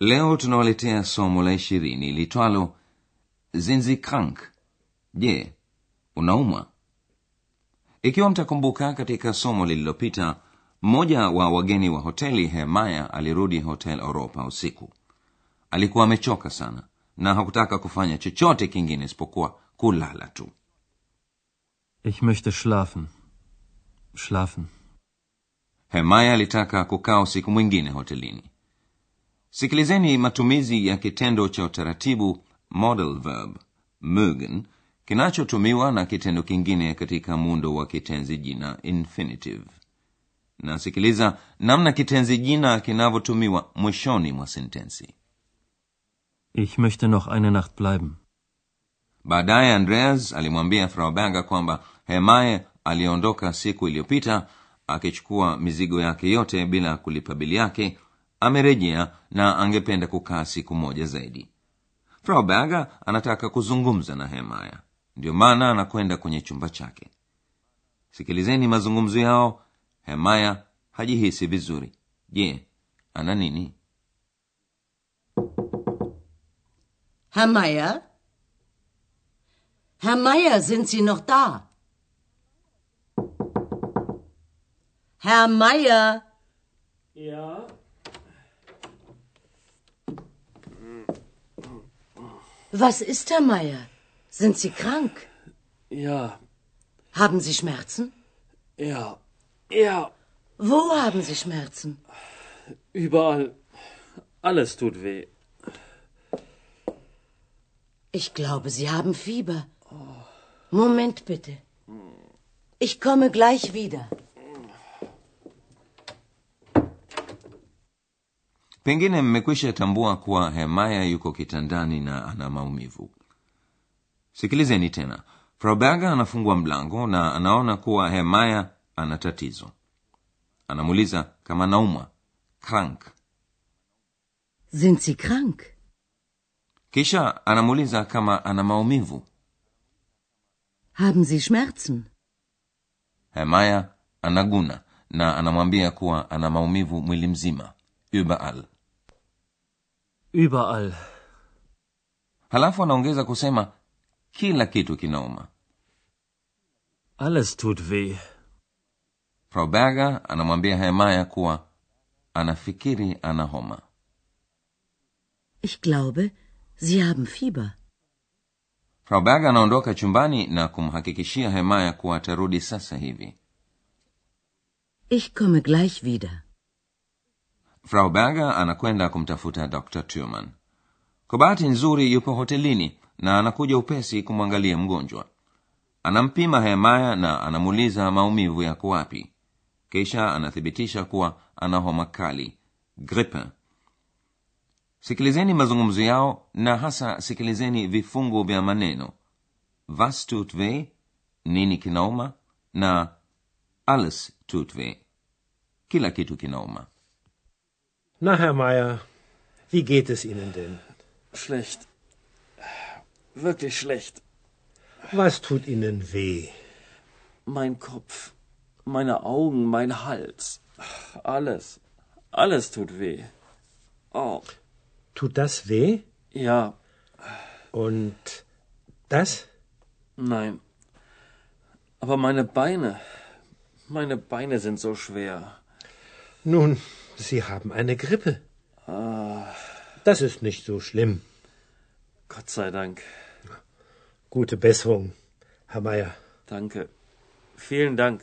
Leo tunawaletea somo la ishirini litwalo Zinzi krank. Je, unaumwa? Ikiwa mtakumbuka katika somo lililopita, mmoja wa wageni wa hoteli Hemaya alirudi Hotel Europa usiku. Alikuwa amechoka sana na hakutaka kufanya chochote kingine isipokuwa kulala tu. Ich möchte schlafen. Schlafen. Hemaya alitaka kukaa usiku mwingine hotelini. Sikilizeni matumizi ya kitendo cha utaratibu model verb mögen kinachotumiwa na kitendo kingine katika muundo wa kitenzi jina infinitive. Na sikiliza namna kitenzi jina kinavyotumiwa mwishoni mwa sentensi. Ich möchte noch eine Nacht bleiben. Baadaye Andreas alimwambia Frau Berger kwamba Hemaye aliondoka siku iliyopita akichukua mizigo yake yote bila kulipa bili yake, amerejea na angependa kukaa siku moja zaidi. Frau Berger anataka kuzungumza na Hemaya, ndiyo maana anakwenda kwenye chumba chake. Sikilizeni mazungumzo yao. Hemaya hajihisi vizuri. Je, ana nini? Herr Meier? Herr Meier, sind Sie noch da? Herr Meier? Ja, Was ist, Herr Meier? Sind Sie krank? ja, Haben Sie Schmerzen? ja, ja, Wo haben Sie Schmerzen? überall. Alles tut weh. Ich glaube, Sie haben Fieber. Moment bitte. Ich komme gleich wieder. Pengine mmekwisha tambua kuwa hemaya yuko kitandani na ana maumivu. Sikilizeni tena. Frauberga anafungua mlango na anaona kuwa hemaya ana tatizo. Anamuuliza kama naumwa krank. Sind Sie krank? kisha anamuuliza kama ana maumivu. Haben Sie Schmerzen? hemaya anaguna na anamwambia kuwa ana maumivu mwili mzima. Überall Überall. halafu anaongeza kusema kila kitu kinauma Alles tut weh. frau berger anamwambia hemaya kuwa anafikiri ana homa Ich glaube, Sie haben Fieber. frau berger anaondoka chumbani na kumhakikishia hemaya kuwa atarudi sasa hivi Ich komme gleich wieder. Frau berger anakwenda kumtafuta dr turman kwa bahati nzuri yupo hotelini na anakuja upesi kumwangalia mgonjwa. Anampima hemaya na anamuuliza maumivu yako wapi. Kisha anathibitisha kuwa ana homa kali gripe sikilizeni mazungumzo yao na hasa sikilizeni vifungu vya maneno. Was tut weh? Nini kinauma? Na alles tut weh. Kila kitu kinauma Na, Herr Meier, wie geht es Ihnen denn? Schlecht. Wirklich schlecht. Was tut Ihnen weh? Mein Kopf, meine Augen, mein Hals. Alles. Alles tut weh. Oh, Tut das weh? ja, Und das? nein. Aber meine Beine. Meine Beine sind so schwer. Nun, Sie haben eine Grippe. Das ist nicht so schlimm. Gott sei Dank. Gute Besserung, Herr Meier. Danke. Vielen Dank.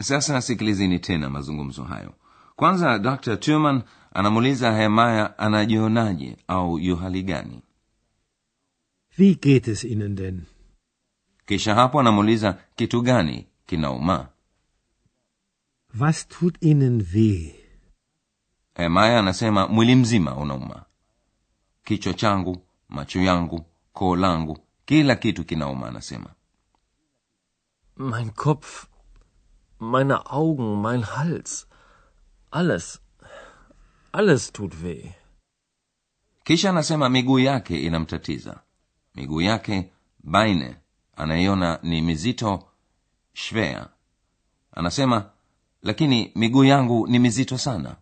sasa sikilizeni tena mazungumzo hayo kwanza dr turman anamuuliza hemaya anajionaje au yu hali gani Wie geht es Ihnen denn? kisha hapo anamuuliza kitu gani kinauma Was tut Ihnen weh? hemaya anasema mwili mzima unauma kichwa changu macho yangu koo langu kila kitu kinauma anasema Mein Kopf, meine Augen, mein Hals. Alles. Alles tut weh. kisha anasema miguu yake inamtatiza miguu yake baine anaiona ni mizito shvea anasema lakini miguu yangu ni mizito sana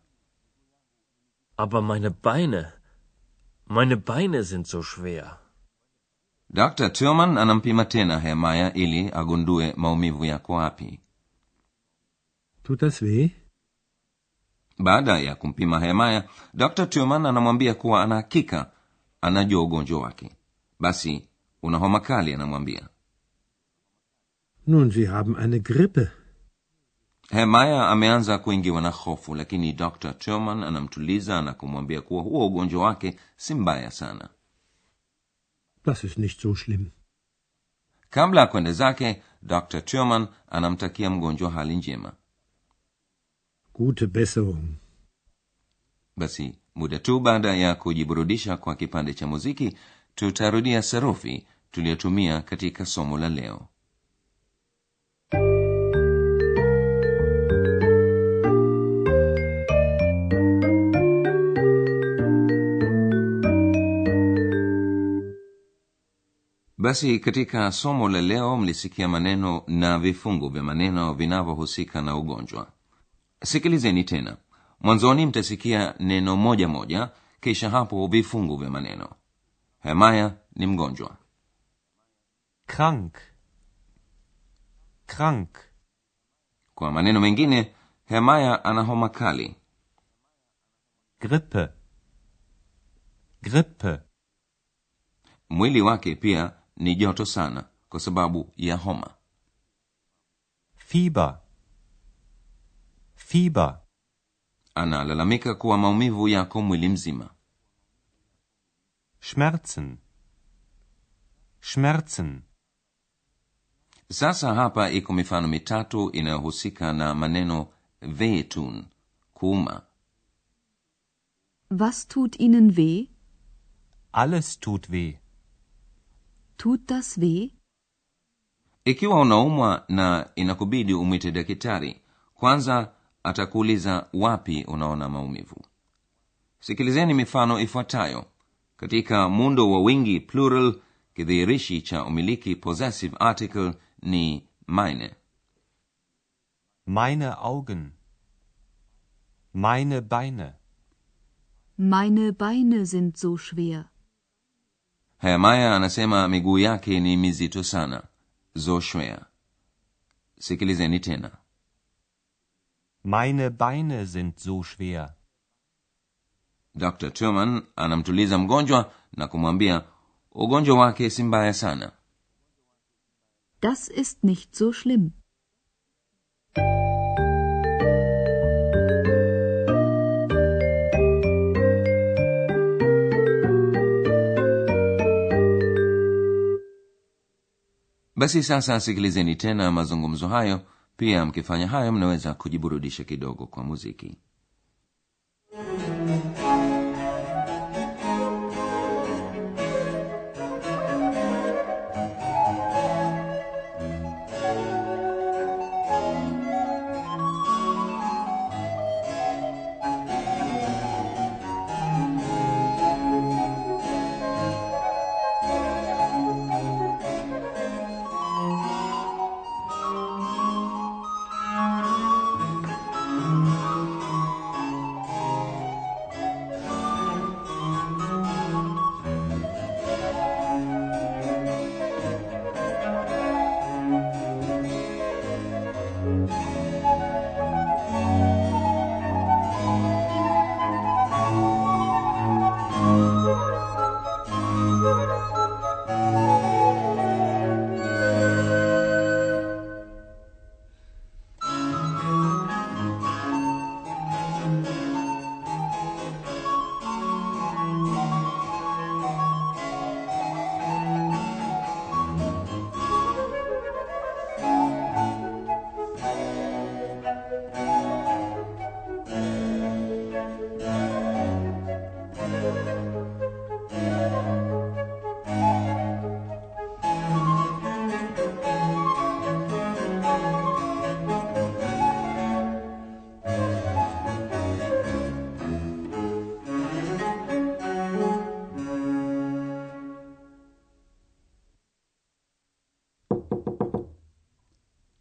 Aber meine Beine, meine Beine sind so schwer. dr turman anampima tena hemaya ili agundue maumivu yako wapi Tut das weh? baada ya kumpima hemaya dr turman anamwambia kuwa ana hakika anajua ugonjwa wake basi una homa kali anamwambia Nun, Sie haben eine Grippe. Hemaya ameanza kuingiwa na hofu lakini dr turman anamtuliza na kumwambia kuwa huo ugonjwa wake si mbaya sana Das ist nicht so schlimm. kabla ya kwenda zake dr turman anamtakia mgonjwa hali njema Gute Besserung. basi muda tu baada ya kujiburudisha kwa kipande cha muziki tutarudia sarufi tuliyotumia katika somo la leo basi katika somo la leo mlisikia maneno na vifungu vya maneno vinavyohusika na ugonjwa. Sikilizeni tena. Mwanzoni mtasikia neno moja moja kisha hapo vifungu vya maneno. Hemaya ni mgonjwa. Krank. Krank. Kwa maneno mengine hemaya ana homa kali. Grippe. Grippe. Mwili wake pia ni joto sana kwa sababu ya homa. Fiba fiba analalamika kuwa maumivu yako mwili mzima. Schmerzen. Schmerzen. Sasa hapa iko mifano mitatu inayohusika na maneno wehtun kuuma. Was tut Ihnen weh? alles tut weh Tut das weh? ikiwa unaumwa na inakubidi umwite daktari kwanza atakuuliza wapi unaona maumivu. Sikilizeni mifano ifuatayo. Katika muundo wa wingi plural kidhihirishi cha umiliki possessive article ni meine meine augen. Meine beine. Meine Beine sind so schwer. Hemaya anasema miguu yake ni mizito sana. So schwer sikilizeni tena. Meine beine sind so schwer. Dr turman anamtuliza mgonjwa na kumwambia ugonjwa wake si mbaya sana. Das ist nicht so schlimm. Basi sasa sikilizeni tena mazungumzo hayo. Pia mkifanya hayo mnaweza kujiburudisha kidogo kwa muziki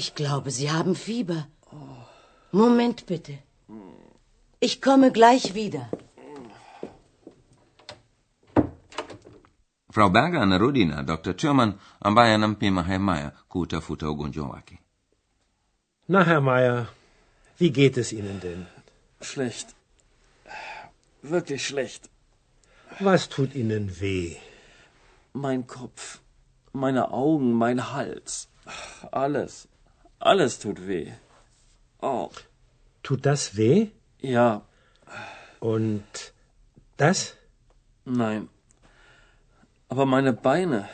Ich glaube, Sie haben Fieber. Moment bitte. Ich komme gleich wieder. frau berger anarudi na dr turman ambaye anampima hemaya kutafuta ugonjwa wake Na, Herr Meier, wie geht es Ihnen denn? Schlecht. Wirklich schlecht. Was tut Ihnen weh? Mein Kopf, meine Augen, mein Hals. Alles. Alles tut weh. Oh, Tut das weh? ja, Und das? nein. Aber meine Beine,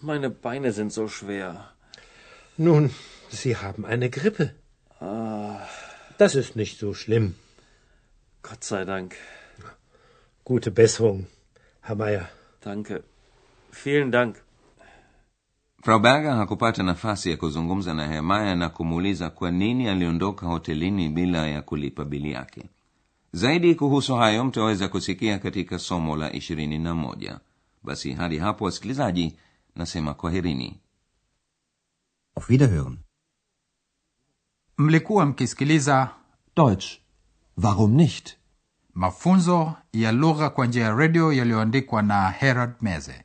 meine Beine sind so schwer. Nun, Sie haben eine Grippe. Das ist nicht so schlimm. Gott sei Dank. Gute Besserung, Herr Meier. Danke. Vielen Dank. Frau berger hakupata nafasi ya kuzungumza na hemaya na kumuuliza kwa nini aliondoka hotelini bila ya kulipa bili yake zaidi kuhusu hayo mtaweza kusikia katika somo la ishirini na moja basi hadi hapo wasikilizaji nasema kwaherini Auf Wiederhören. mlikuwa mkisikiliza Deutsch. Warum nicht? mafunzo ya lugha kwa njia ya redio yaliyoandikwa na herald meze